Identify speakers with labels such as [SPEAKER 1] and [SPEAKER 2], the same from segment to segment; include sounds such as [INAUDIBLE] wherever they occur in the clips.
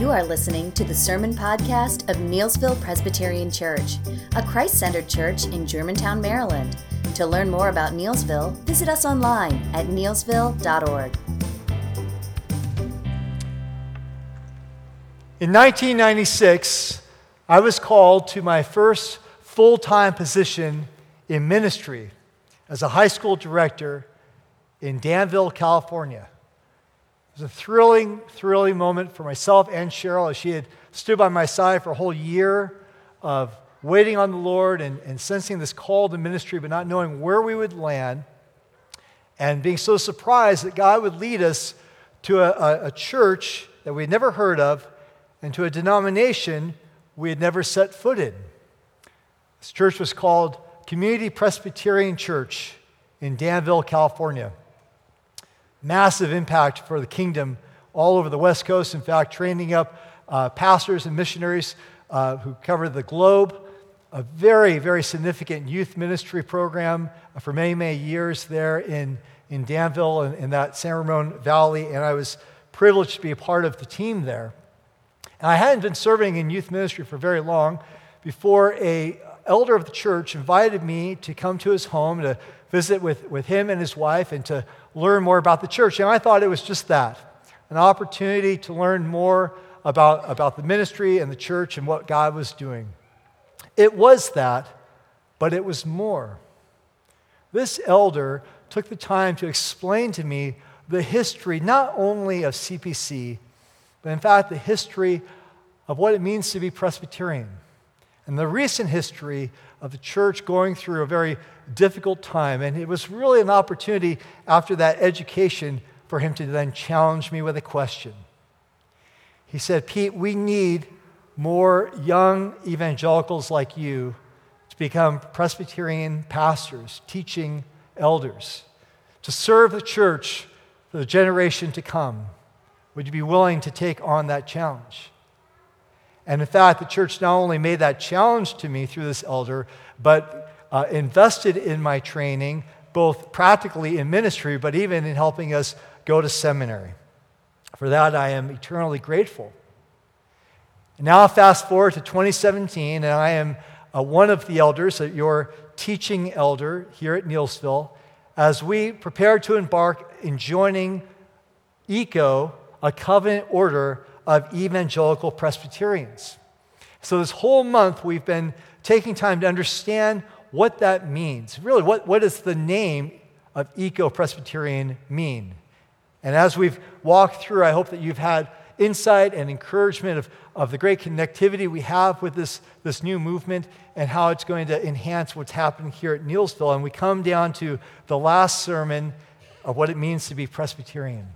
[SPEAKER 1] You are listening to the Sermon Podcast of Neelsville Presbyterian Church, a Christ centered church in Germantown, Maryland. To learn more about Neelsville, visit us online at neelsville.org.
[SPEAKER 2] In 1996, I was called to my first full time position in ministry as a high school director in Danville, California. It was a thrilling, thrilling moment for myself and Cheryl as she had stood by my side for a whole year of waiting on the Lord and, and sensing this call to ministry, but not knowing where we would land, and being so surprised that God would lead us to a, a, a church that we had never heard of and to a denomination we had never set foot in. This church was called Community Presbyterian Church in Danville, California. Massive impact for the kingdom all over the West Coast. In fact, training up uh, pastors and missionaries uh, who cover the globe. A very, very significant youth ministry program for many, many years there in, in Danville and in that San Ramon Valley. And I was privileged to be a part of the team there. And I hadn't been serving in youth ministry for very long before a elder of the church invited me to come to his home to visit with, with him and his wife and to learn more about the church. And I thought it was just that an opportunity to learn more about, about the ministry and the church and what God was doing. It was that, but it was more. This elder took the time to explain to me the history not only of CPC, but in fact, the history of what it means to be Presbyterian and the recent history of the church going through a very difficult time. And it was really an opportunity after that education for him to then challenge me with a question. He said, Pete, we need more young evangelicals like you to become Presbyterian pastors, teaching elders, to serve the church for the generation to come. Would you be willing to take on that challenge? And in fact, the church not only made that challenge to me through this elder, but uh, invested in my training, both practically in ministry, but even in helping us go to seminary. For that, I am eternally grateful. Now, fast forward to 2017, and I am uh, one of the elders, uh, your teaching elder here at Neelsville, as we prepare to embark in joining ECO, a covenant order of evangelical Presbyterians. So, this whole month, we've been taking time to understand what that means. Really, what, what does the name of ECO Presbyterian mean? And as we've walked through, I hope that you've had insight and encouragement of, of the great connectivity we have with this, this new movement and how it's going to enhance what's happening here at Neelsville. And we come down to the last sermon of what it means to be Presbyterian.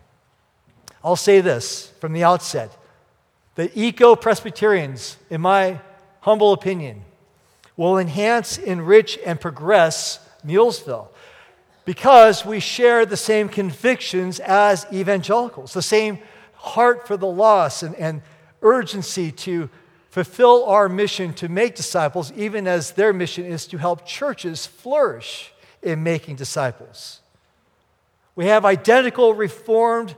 [SPEAKER 2] I'll say this from the outset the ECO Presbyterians, in my humble opinion, will enhance, enrich, and progress Neelsville because we share the same convictions as evangelicals, the same heart for the lost and, and urgency to fulfill our mission to make disciples, even as their mission is to help churches flourish in making disciples. We have identical reformed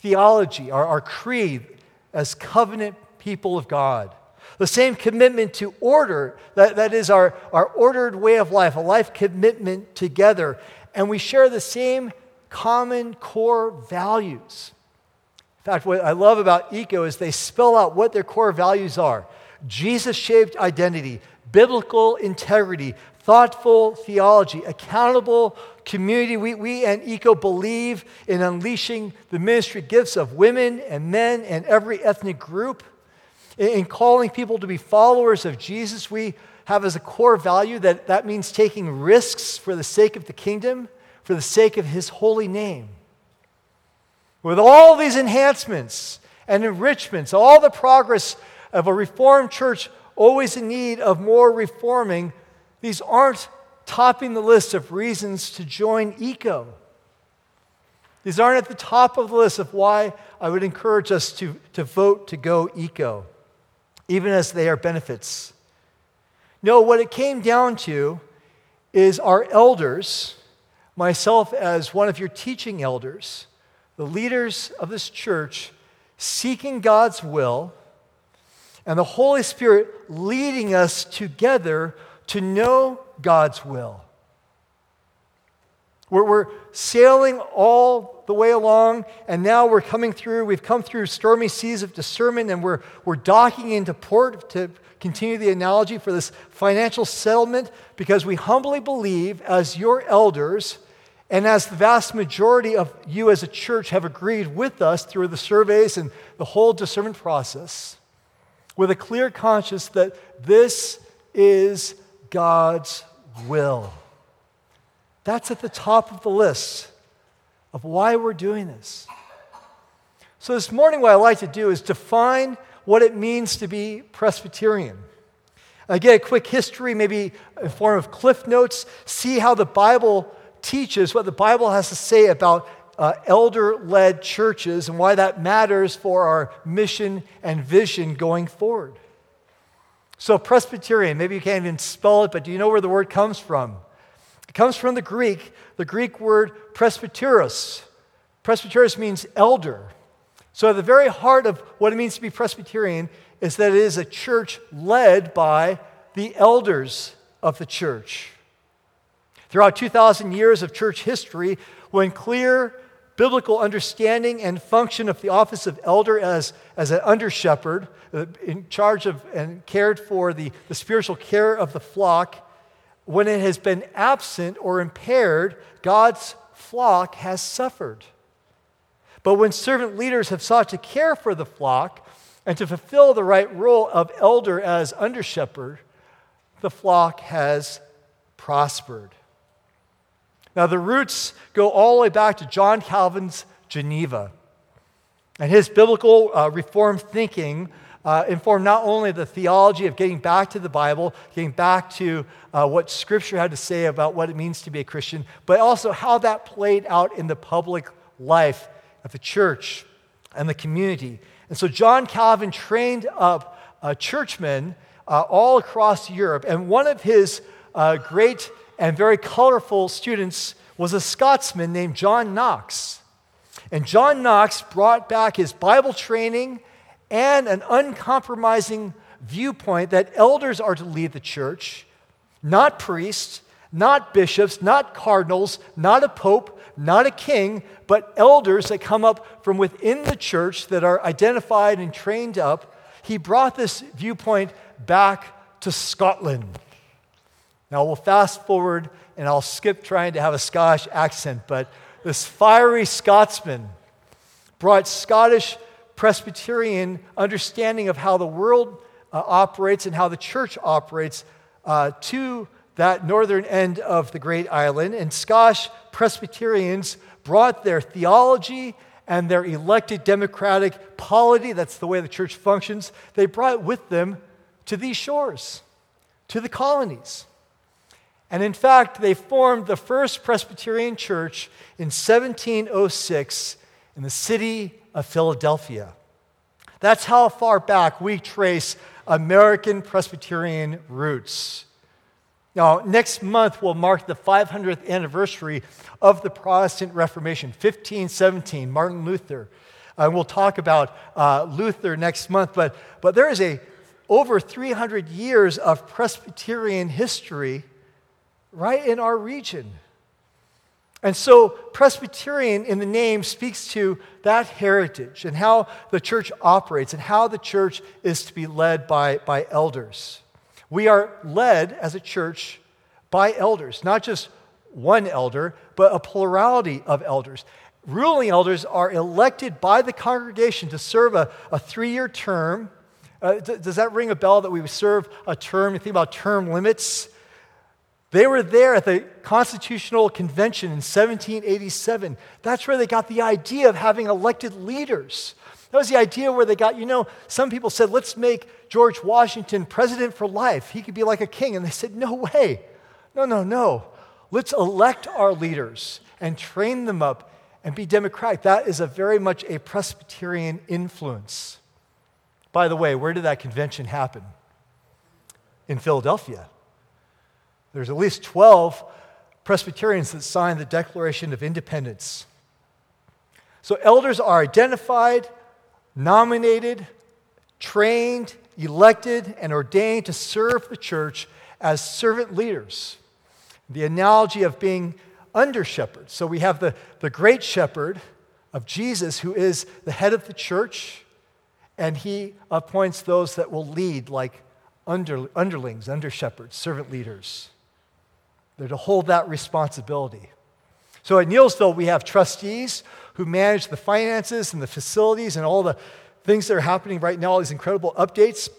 [SPEAKER 2] theology, our, our creed, as covenant people of God. The same commitment to order, that, that is our, our ordered way of life, a life commitment together. And we share the same common core values. In fact, what I love about ECO is they spell out what their core values are Jesus shaped identity, biblical integrity, thoughtful theology, accountable community. We, we and ECO believe in unleashing the ministry gifts of women and men and every ethnic group. In, in calling people to be followers of Jesus, we have as a core value that that means taking risks for the sake of the kingdom, for the sake of his holy name. With all these enhancements and enrichments, all the progress of a reformed church always in need of more reforming, these aren't topping the list of reasons to join ECO. These aren't at the top of the list of why I would encourage us to, to vote to go ECO, even as they are benefits. No, what it came down to is our elders, myself as one of your teaching elders, the leaders of this church, seeking God's will, and the Holy Spirit leading us together to know God's will. We're, we're sailing all the way along, and now we're coming through. We've come through stormy seas of discernment, and we're, we're docking into port to continue the analogy for this financial settlement because we humbly believe, as your elders, and as the vast majority of you as a church have agreed with us through the surveys and the whole discernment process, with a clear conscience that this is God's will. That's at the top of the list of why we're doing this. So, this morning, what I like to do is define what it means to be Presbyterian. Get a quick history, maybe in form of cliff notes, see how the Bible teaches, what the Bible has to say about uh, elder led churches and why that matters for our mission and vision going forward. So, Presbyterian, maybe you can't even spell it, but do you know where the word comes from? It comes from the Greek, the Greek word presbyteros. Presbyteros means elder. So, at the very heart of what it means to be Presbyterian is that it is a church led by the elders of the church. Throughout 2,000 years of church history, when clear biblical understanding and function of the office of elder as, as an under shepherd, uh, in charge of and cared for the, the spiritual care of the flock, when it has been absent or impaired, God's flock has suffered. But when servant leaders have sought to care for the flock and to fulfill the right role of elder as under shepherd, the flock has prospered. Now, the roots go all the way back to John Calvin's Geneva. And his biblical uh, reformed thinking uh, informed not only the theology of getting back to the Bible, getting back to uh, what Scripture had to say about what it means to be a Christian, but also how that played out in the public life of the church and the community. And so John Calvin trained up uh, churchmen uh, all across Europe, and one of his uh, great and very colorful students was a Scotsman named John Knox. And John Knox brought back his Bible training and an uncompromising viewpoint that elders are to lead the church, not priests, not bishops, not cardinals, not a pope, not a king, but elders that come up from within the church that are identified and trained up. He brought this viewpoint back to Scotland. Now we'll fast forward and I'll skip trying to have a Scottish accent, but this fiery Scotsman brought Scottish Presbyterian understanding of how the world uh, operates and how the church operates uh, to that northern end of the great island. And Scotch Presbyterians brought their theology and their elected democratic polity, that's the way the church functions, they brought with them to these shores, to the colonies. And in fact, they formed the first Presbyterian church in 1706 in the city of Philadelphia. That's how far back we trace American Presbyterian roots. Now, next month will mark the 500th anniversary of the Protestant Reformation, 1517, Martin Luther. And we'll talk about uh, Luther next month, but, but there is a over 300 years of Presbyterian history right in our region. And so, Presbyterian in the name speaks to that heritage and how the church operates and how the church is to be led by, by elders. We are led as a church by elders, not just one elder, but a plurality of elders. Ruling elders are elected by the congregation to serve a, a three year term. Uh, does that ring a bell that we serve a term? You think about term limits. They were there at the Constitutional Convention in 1787. That's where they got the idea of having elected leaders. That was the idea where they got, you know, some people said, let's make George Washington president for life. He could be like a king. And they said, no way. No, no, no. Let's elect our leaders and train them up and be democratic. That is a very much a Presbyterian influence. By the way, where did that convention happen? In Philadelphia. There's at least 12 Presbyterians that signed the Declaration of Independence. So elders are identified nominated, trained, elected, and ordained to serve the church as servant leaders. The analogy of being under shepherds. So we have the, the great shepherd of Jesus, who is the head of the church, and he appoints those that will lead like under, underlings, under shepherds, servant leaders. They're to hold that responsibility. So at Neelsville, we have trustees who manage the finances and the facilities and all the things that are happening right now, all these incredible updates.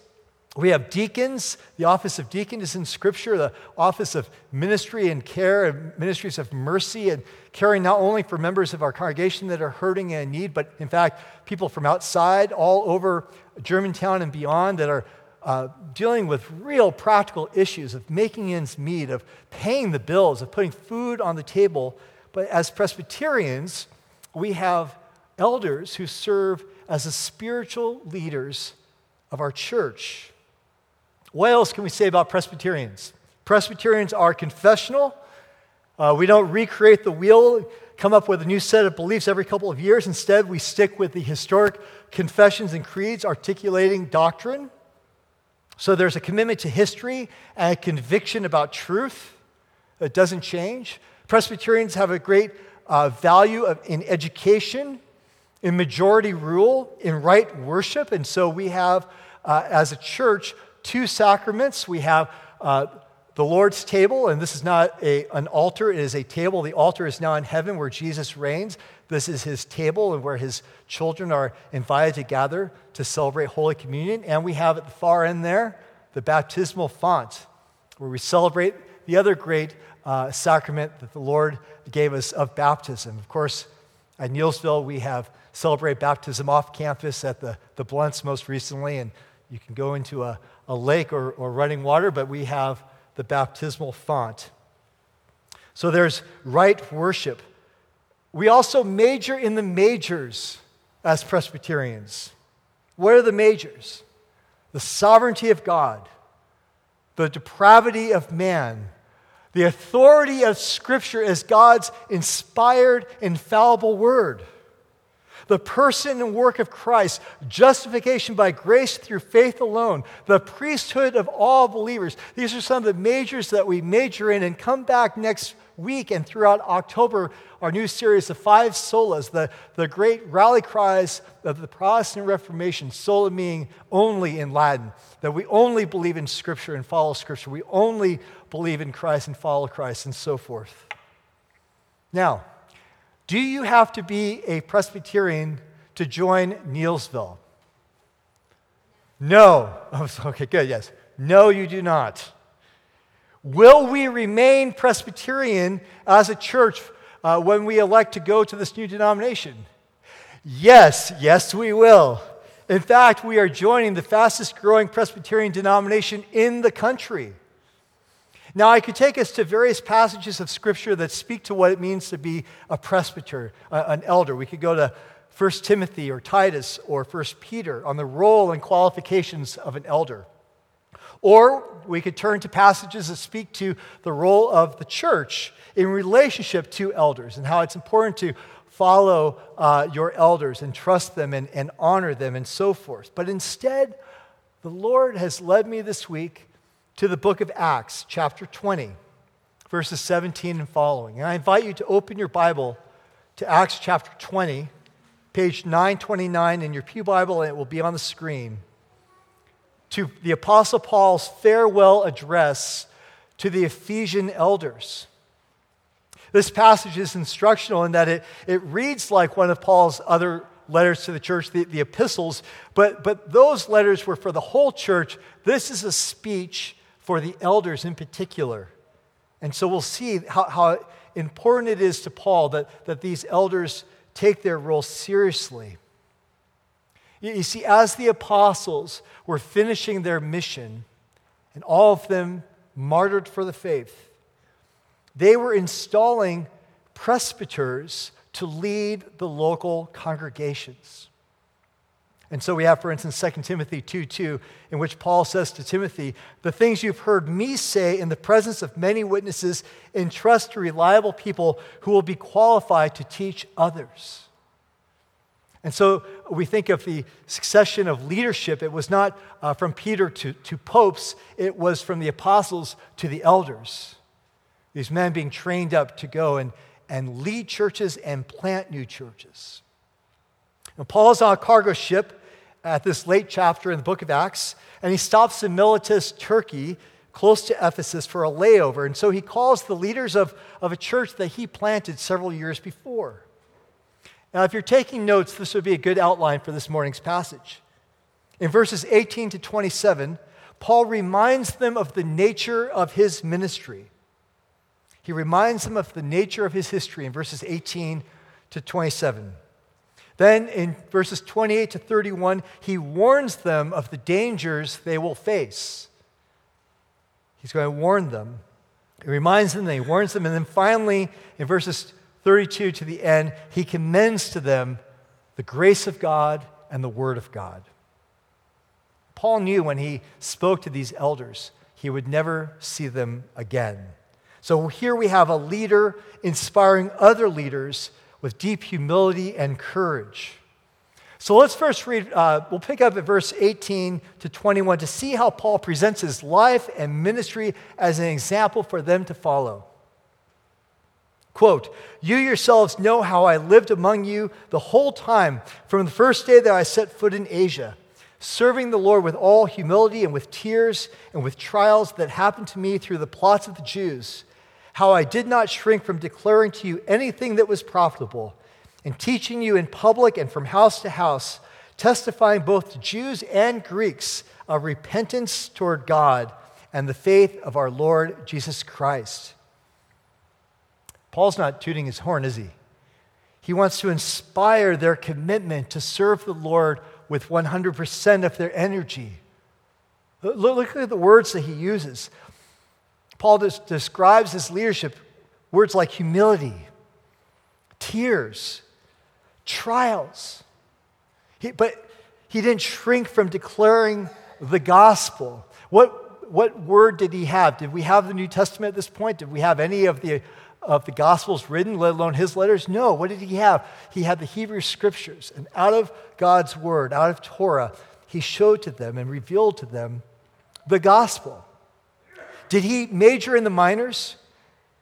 [SPEAKER 2] We have deacons. The office of deacon is in Scripture, the office of ministry and care and ministries of mercy and caring not only for members of our congregation that are hurting and in need, but in fact, people from outside, all over Germantown and beyond, that are uh, dealing with real practical issues of making ends meet, of paying the bills, of putting food on the table. But as Presbyterians, we have elders who serve as the spiritual leaders of our church. What else can we say about Presbyterians? Presbyterians are confessional. Uh, we don't recreate the wheel, come up with a new set of beliefs every couple of years. Instead, we stick with the historic confessions and creeds articulating doctrine. So there's a commitment to history and a conviction about truth that doesn't change. Presbyterians have a great uh, value of, in education, in majority rule, in right worship. And so we have, uh, as a church, two sacraments. We have uh, the Lord's table, and this is not a, an altar, it is a table. The altar is now in heaven where Jesus reigns. This is his table and where his children are invited to gather to celebrate Holy Communion. And we have at the far end there the baptismal font, where we celebrate the other great uh, sacrament that the Lord gave us of baptism. Of course, at Neelsville, we have celebrated baptism off campus at the, the Blunts most recently, and you can go into a, a lake or, or running water, but we have the baptismal font. So there's right worship. We also major in the majors as Presbyterians. What are the majors? The sovereignty of God, the depravity of man, the authority of Scripture as God's inspired, infallible word the person and work of Christ, justification by grace through faith alone, the priesthood of all believers. These are some of the majors that we major in and come back next week and throughout October, our new series of five solas, the, the great rally cries of the Protestant Reformation, sola meaning only in Latin, that we only believe in Scripture and follow Scripture, we only believe in Christ and follow Christ, and so forth. Now, do you have to be a Presbyterian to join Neelsville? No. [LAUGHS] Oh, okay, good, yes. No, you do not. Will we remain Presbyterian as a church uh, when we elect to go to this new denomination? Yes, yes, we will. In fact, we are joining the fastest growing Presbyterian denomination in the country. Now, I could take us to various passages of Scripture that speak to what it means to be a presbyter, an elder. We could go to 1 Timothy or Titus or 1 Peter on the role and qualifications of an elder. Or we could turn to passages that speak to the role of the church in relationship to elders and how it's important to follow uh, your elders and trust them and, and honor them and so forth. But instead, the Lord has led me this week to the book of Acts, chapter 20, verses 17 and following. And I invite you to open your Bible to Acts chapter 20, page 929 in your Pew Bible, and it will be on the screen. To the Apostle Paul's farewell address to the Ephesian elders. This passage is instructional in that it, it reads like one of Paul's other letters to the church, the, the epistles, but, but those letters were for the whole church. This is a speech for the elders in particular. And so we'll see how, how important it is to Paul that, that these elders take their role seriously. You, you see, as the apostles were finishing their mission, and all of them martyred for the faith, they were installing presbyters to lead the local congregations. And so we have, for instance, 2 Timothy 2 2, in which Paul says to Timothy, The things you've heard me say in the presence of many witnesses, entrust to reliable people who will be qualified to teach others. And so we think of the succession of leadership. It was not uh, from Peter to, to popes, it was from the apostles to the elders. These men being trained up to go and, and lead churches and plant new churches. Now, Paul's on a cargo ship at this late chapter in the book of Acts, and he stops in Miletus, Turkey, close to Ephesus, for a layover. And so he calls the leaders of, of a church that he planted several years before. Now, if you're taking notes, this would be a good outline for this morning's passage. In verses 18 to 27, Paul reminds them of the nature of his ministry. He reminds them of the nature of his history in verses 18 to 27. Then in verses 28 to 31, he warns them of the dangers they will face. He's going to warn them. He reminds them, he warns them, and then finally, in verses 32 to the end, he commends to them the grace of God and the Word of God. Paul knew when he spoke to these elders, he would never see them again. So here we have a leader inspiring other leaders with deep humility and courage. So let's first read, uh, we'll pick up at verse 18 to 21 to see how Paul presents his life and ministry as an example for them to follow. Quote, You yourselves know how I lived among you the whole time from the first day that I set foot in Asia, serving the Lord with all humility and with tears and with trials that happened to me through the plots of the Jews. How I did not shrink from declaring to you anything that was profitable, and teaching you in public and from house to house, testifying both to Jews and Greeks of repentance toward God and the faith of our Lord Jesus Christ. Paul's not tooting his horn, is he? He wants to inspire their commitment to serve the Lord with 100% of their energy. Look at the words that he uses. Paul describes his leadership words like humility, tears, trials. He, but he didn't shrink from declaring the gospel. What, what word did he have? Did we have the New Testament at this point? Did we have any of the of the Gospels written, let alone his letters? No. What did he have? He had the Hebrew Scriptures. And out of God's Word, out of Torah, he showed to them and revealed to them the gospel. Did he major in the minors?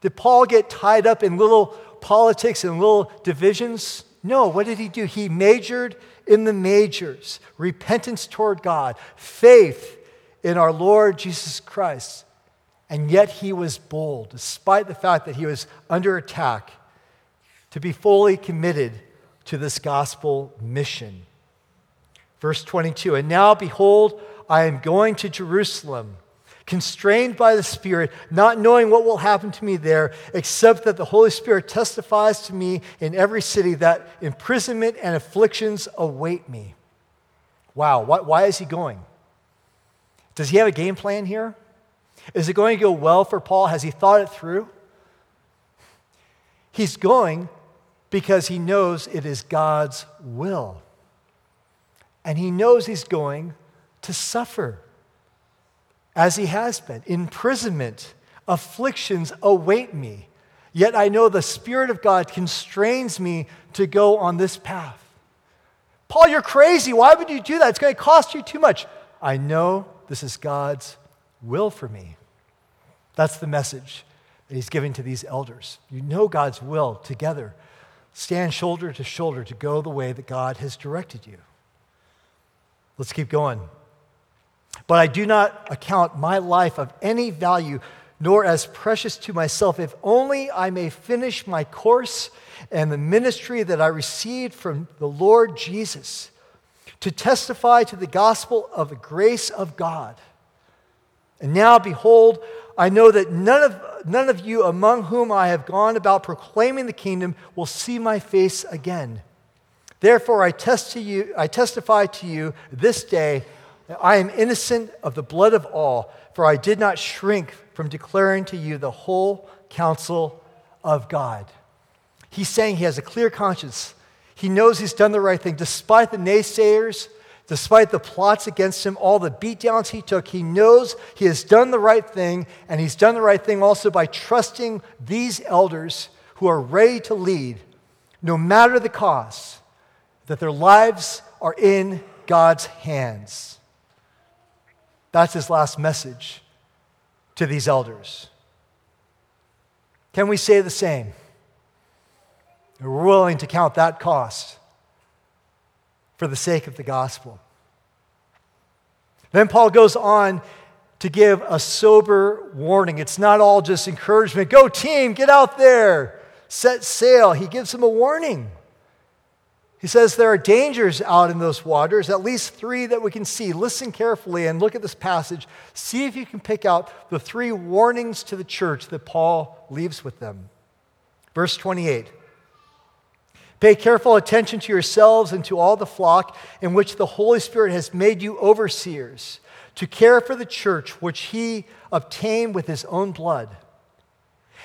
[SPEAKER 2] Did Paul get tied up in little politics and little divisions? No. What did he do? He majored in the majors repentance toward God, faith in our Lord Jesus Christ. And yet he was bold, despite the fact that he was under attack, to be fully committed to this gospel mission. Verse 22 And now, behold, I am going to Jerusalem, constrained by the Spirit, not knowing what will happen to me there, except that the Holy Spirit testifies to me in every city that imprisonment and afflictions await me. Wow, why, why is he going? Does he have a game plan here? Is it going to go well for Paul? Has he thought it through? He's going because he knows it is God's will. And he knows he's going to suffer as he has been. Imprisonment, afflictions await me. Yet I know the Spirit of God constrains me to go on this path. Paul, you're crazy. Why would you do that? It's going to cost you too much. I know this is God's will for me. That's the message that he's giving to these elders. You know God's will together. Stand shoulder to shoulder to go the way that God has directed you. Let's keep going. But I do not account my life of any value, nor as precious to myself, if only I may finish my course and the ministry that I received from the Lord Jesus to testify to the gospel of the grace of God. And now, behold, I know that none of, none of you among whom I have gone about proclaiming the kingdom will see my face again. Therefore, I, test to you, I testify to you this day I am innocent of the blood of all, for I did not shrink from declaring to you the whole counsel of God. He's saying he has a clear conscience. He knows he's done the right thing, despite the naysayers Despite the plots against him, all the beatdowns he took, he knows he has done the right thing, and he's done the right thing also by trusting these elders who are ready to lead, no matter the cost. that their lives are in God's hands. That's his last message to these elders. Can we say the same? We're willing to count that cost for the sake of the gospel. Then Paul goes on to give a sober warning. It's not all just encouragement. Go, team, get out there, set sail. He gives them a warning. He says there are dangers out in those waters, at least three that we can see. Listen carefully and look at this passage. See if you can pick out the three warnings to the church that Paul leaves with them. Verse 28 Pay careful attention to yourselves and to all the flock in which the Holy Spirit has made you overseers, to care for the church which he obtained with his own blood.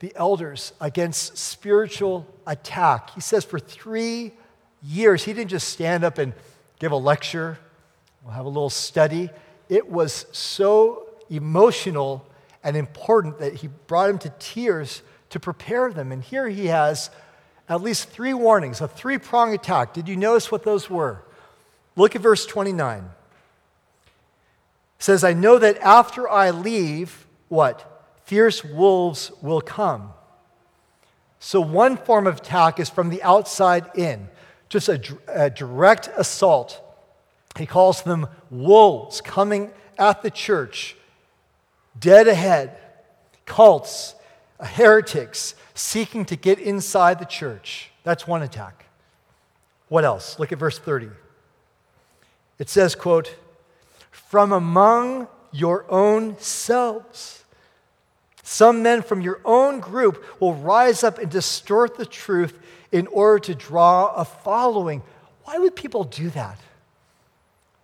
[SPEAKER 2] the elders against spiritual attack. He says for three years, he didn't just stand up and give a lecture, we'll have a little study. It was so emotional and important that he brought him to tears to prepare them. And here he has at least three warnings, a three prong attack. Did you notice what those were? Look at verse 29. It says, I know that after I leave, what? Fierce wolves will come. So, one form of attack is from the outside in, just a, a direct assault. He calls them wolves coming at the church, dead ahead, cults, uh, heretics, seeking to get inside the church. That's one attack. What else? Look at verse 30. It says, quote, from among your own selves. Some men from your own group will rise up and distort the truth in order to draw a following. Why would people do that?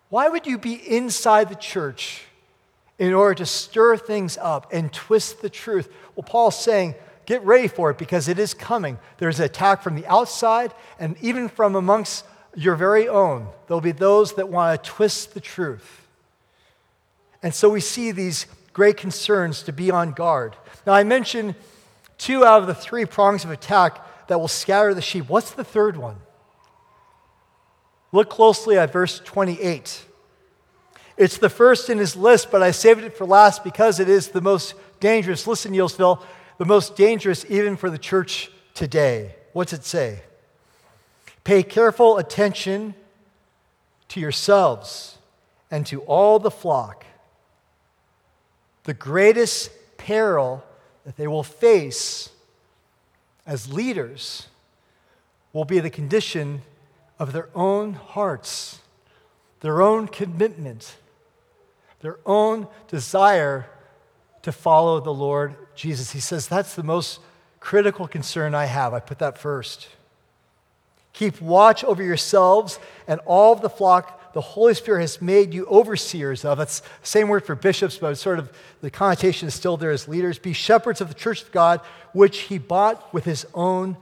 [SPEAKER 2] Why would you be inside the church in order to stir things up and twist the truth? Well, Paul's saying Get ready for it because it is coming. There's an attack from the outside and even from amongst your very own. There'll be those that want to twist the truth. And so we see these great concerns to be on guard. Now, I mentioned two out of the three prongs of attack that will scatter the sheep. What's the third one? Look closely at verse 28. It's the first in his list, but I saved it for last because it is the most dangerous. Listen, Neelsville, the most dangerous even for the church today. What's it say? Pay careful attention to yourselves and to all the flock. The greatest peril that they will face as leaders will be the condition of their own hearts, their own commitment, their own desire to follow the Lord Jesus. He says, That's the most critical concern I have. I put that first. Keep watch over yourselves and all of the flock the Holy Spirit has made you overseers of. That's the same word for bishops, but sort of the connotation is still there as leaders. Be shepherds of the church of God, which he bought with his own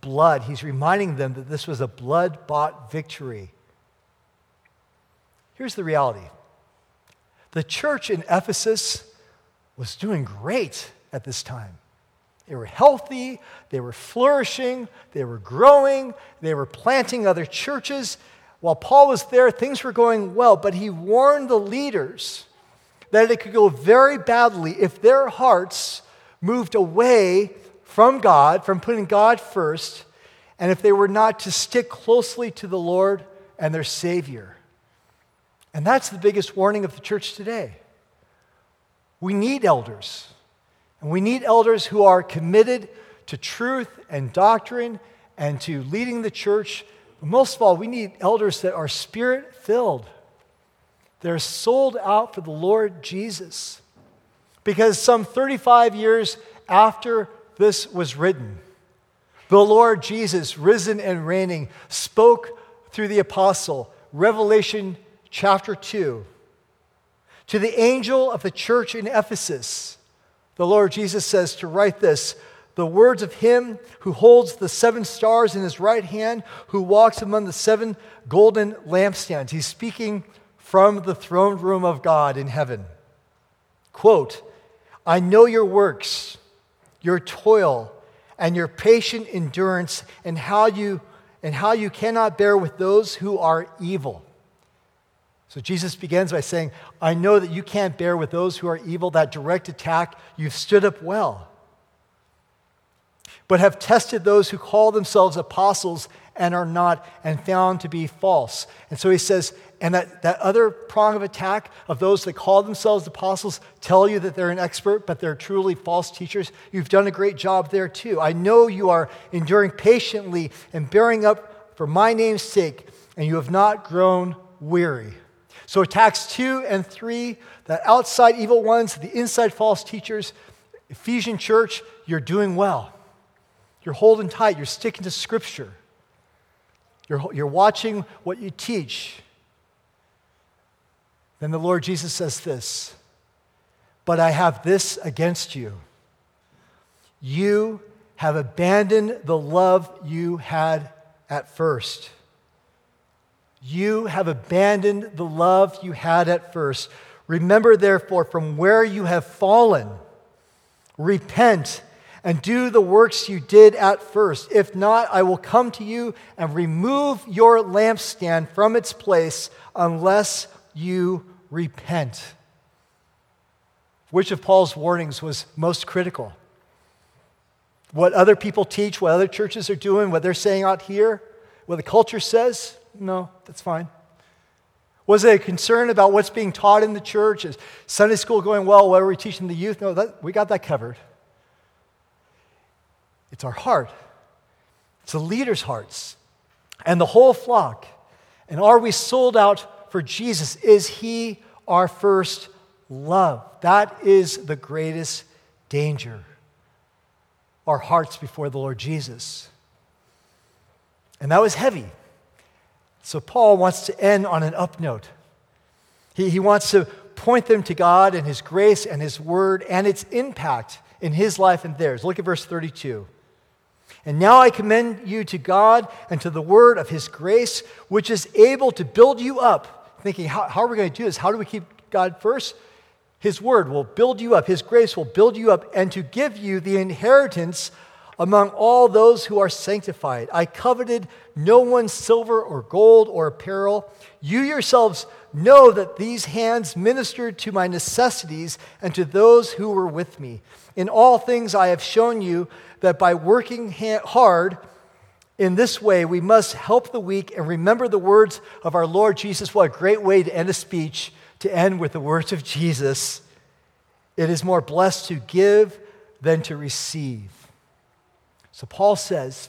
[SPEAKER 2] blood. He's reminding them that this was a blood bought victory. Here's the reality the church in Ephesus was doing great at this time. They were healthy, they were flourishing, they were growing, they were planting other churches. While Paul was there, things were going well, but he warned the leaders that it could go very badly if their hearts moved away from God, from putting God first, and if they were not to stick closely to the Lord and their Savior. And that's the biggest warning of the church today. We need elders. And we need elders who are committed to truth and doctrine and to leading the church. Most of all, we need elders that are spirit filled. They're sold out for the Lord Jesus. Because some 35 years after this was written, the Lord Jesus, risen and reigning, spoke through the apostle, Revelation chapter 2, To the angel of the church in Ephesus, the Lord Jesus says to write this the words of him who holds the seven stars in his right hand, who walks among the seven golden lampstands. He's speaking from the throne room of God in heaven. Quote, I know your works, your toil, and your patient endurance, and how you and how you cannot bear with those who are evil. So Jesus begins by saying, I know that you can't bear with those who are evil, that direct attack. You've stood up well but have tested those who call themselves apostles and are not, and found to be false. And so he says, and that, that other prong of attack of those that call themselves apostles tell you that they're an expert, but they're truly false teachers. You've done a great job there too. I know you are enduring patiently and bearing up for my name's sake, and you have not grown weary. So attacks two and three, the outside evil ones, the inside false teachers, Ephesian church, you're doing well. You're holding tight. You're sticking to Scripture. You're, you're watching what you teach. Then the Lord Jesus says this But I have this against you. You have abandoned the love you had at first. You have abandoned the love you had at first. Remember, therefore, from where you have fallen, repent and do the works you did at first. If not, I will come to you and remove your lampstand from its place unless you repent. Which of Paul's warnings was most critical? What other people teach, what other churches are doing, what they're saying out here, what the culture says? No, that's fine. Was it a concern about what's being taught in the church? Is Sunday school going well? What are we teaching the youth? No, that, we got that covered. It's our heart, it's the leaders' hearts and the whole flock. And are we sold out for Jesus? Is He our first love? That is the greatest danger. Our hearts before the Lord Jesus. And that was heavy. So Paul wants to end on an up note. He, he wants to point them to God and His grace and His word and its impact in His life and theirs. Look at verse 32. And now I commend you to God and to the word of his grace, which is able to build you up. Thinking, how, how are we going to do this? How do we keep God first? His word will build you up, his grace will build you up, and to give you the inheritance among all those who are sanctified. I coveted no one's silver or gold or apparel. You yourselves know that these hands ministered to my necessities and to those who were with me. In all things I have shown you that by working hard in this way, we must help the weak and remember the words of our Lord Jesus. What a great way to end a speech, to end with the words of Jesus. It is more blessed to give than to receive. So Paul says,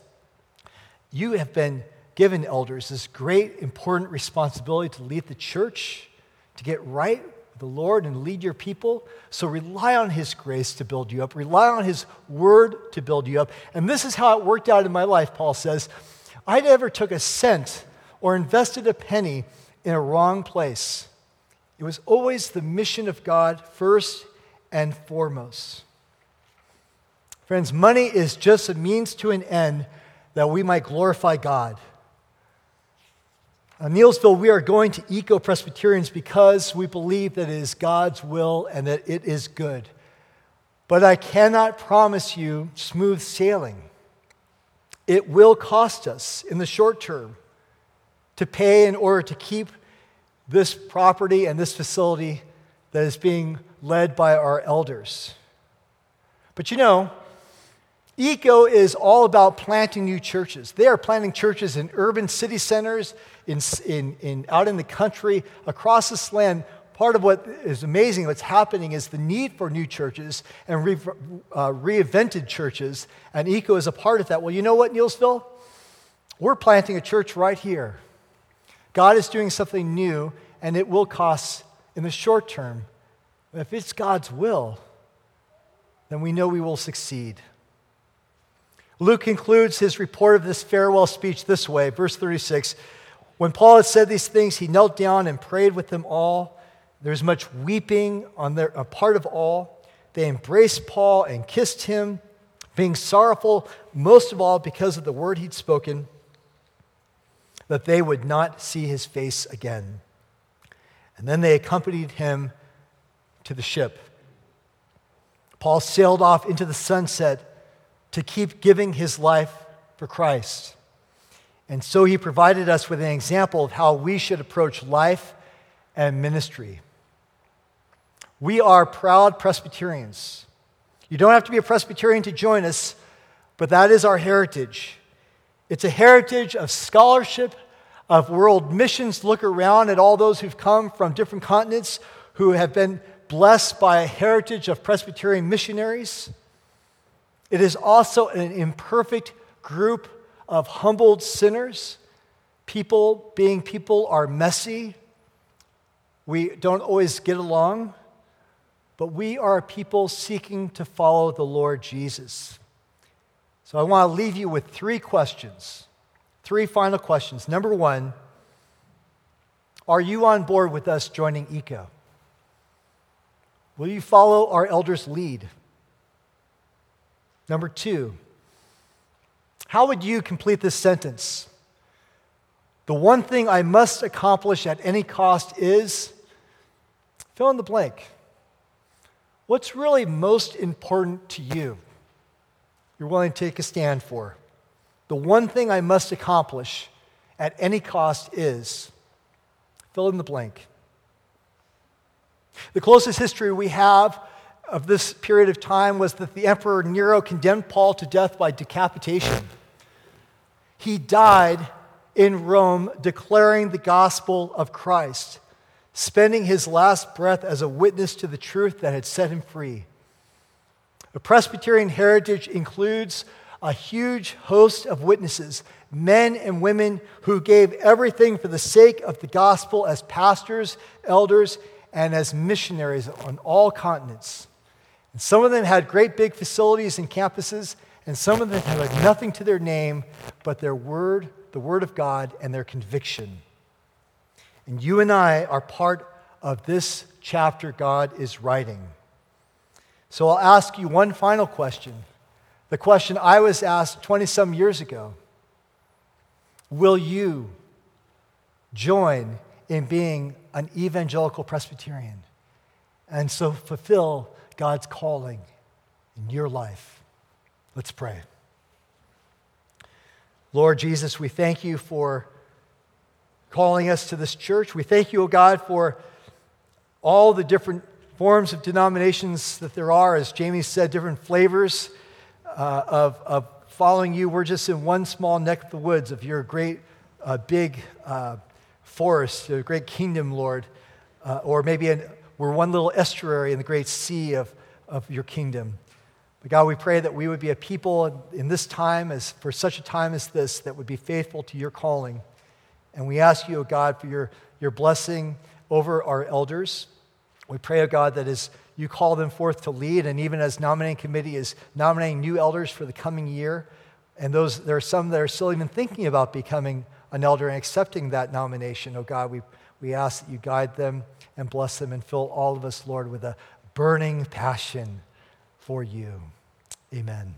[SPEAKER 2] You have been given, elders, this great, important responsibility to lead the church, to get right the Lord and lead your people. So rely on His grace to build you up, rely on His word to build you up. And this is how it worked out in my life, Paul says. I never took a cent or invested a penny in a wrong place. It was always the mission of God first and foremost. Friends, money is just a means to an end that we might glorify God. Uh, in Neelsville, we are going to ECO Presbyterians because we believe that it is God's will and that it is good. But I cannot promise you smooth sailing. It will cost us in the short term to pay in order to keep this property and this facility that is being led by our elders. But you know, ECO is all about planting new churches. They are planting churches in urban city centers, in, in, in, out in the country, across this land. Part of what is amazing, what's happening, is the need for new churches and re, uh, reinvented churches, and ECO is a part of that. Well, you know what, Neelsville? We're planting a church right here. God is doing something new, and it will cost in the short term. If it's God's will, then we know we will succeed. Luke concludes his report of this farewell speech this way, verse 36. When Paul had said these things, he knelt down and prayed with them all. There was much weeping on their part of all. They embraced Paul and kissed him, being sorrowful most of all because of the word he'd spoken, that they would not see his face again. And then they accompanied him to the ship. Paul sailed off into the sunset to keep giving his life for Christ. And so he provided us with an example of how we should approach life and ministry. We are proud Presbyterians. You don't have to be a Presbyterian to join us, but that is our heritage. It's a heritage of scholarship, of world missions. Look around at all those who've come from different continents who have been blessed by a heritage of Presbyterian missionaries. It is also an imperfect group of humbled sinners. People, being people, are messy. We don't always get along, but we are people seeking to follow the Lord Jesus. So I want to leave you with three questions, three final questions. Number one, are you on board with us joining ECO? Will you follow our elders' lead? Number two, how would you complete this sentence? The one thing I must accomplish at any cost is fill in the blank. What's really most important to you? You're willing to take a stand for. The one thing I must accomplish at any cost is fill in the blank. The closest history we have of this period of time was that the Emperor Nero condemned Paul to death by decapitation. He died in Rome declaring the gospel of Christ, spending his last breath as a witness to the truth that had set him free. A Presbyterian heritage includes a huge host of witnesses, men and women who gave everything for the sake of the gospel as pastors, elders, and as missionaries on all continents. And some of them had great big facilities and campuses, and some of them had nothing to their name but their word, the word of God, and their conviction. And you and I are part of this chapter God is writing. So I'll ask you one final question. The question I was asked 20 some years ago Will you join in being an evangelical Presbyterian and so fulfill God's calling in your life. Let's pray. Lord Jesus, we thank you for calling us to this church. We thank you, O oh God, for all the different forms of denominations that there are. As Jamie said, different flavors uh, of, of following you. We're just in one small neck of the woods of your great, uh, big uh, forest, your great kingdom, Lord. Uh, or maybe an, we're one little estuary in the great sea of, of your kingdom. But God, we pray that we would be a people in this time, as for such a time as this, that would be faithful to your calling. And we ask you, O God, for your, your blessing over our elders. We pray, O God, that as you call them forth to lead, and even as nominating committee is nominating new elders for the coming year, and those there are some that are still even thinking about becoming an elder and accepting that nomination, oh God, we, we ask that you guide them and bless them and fill all of us, Lord, with a burning passion for you. Amen.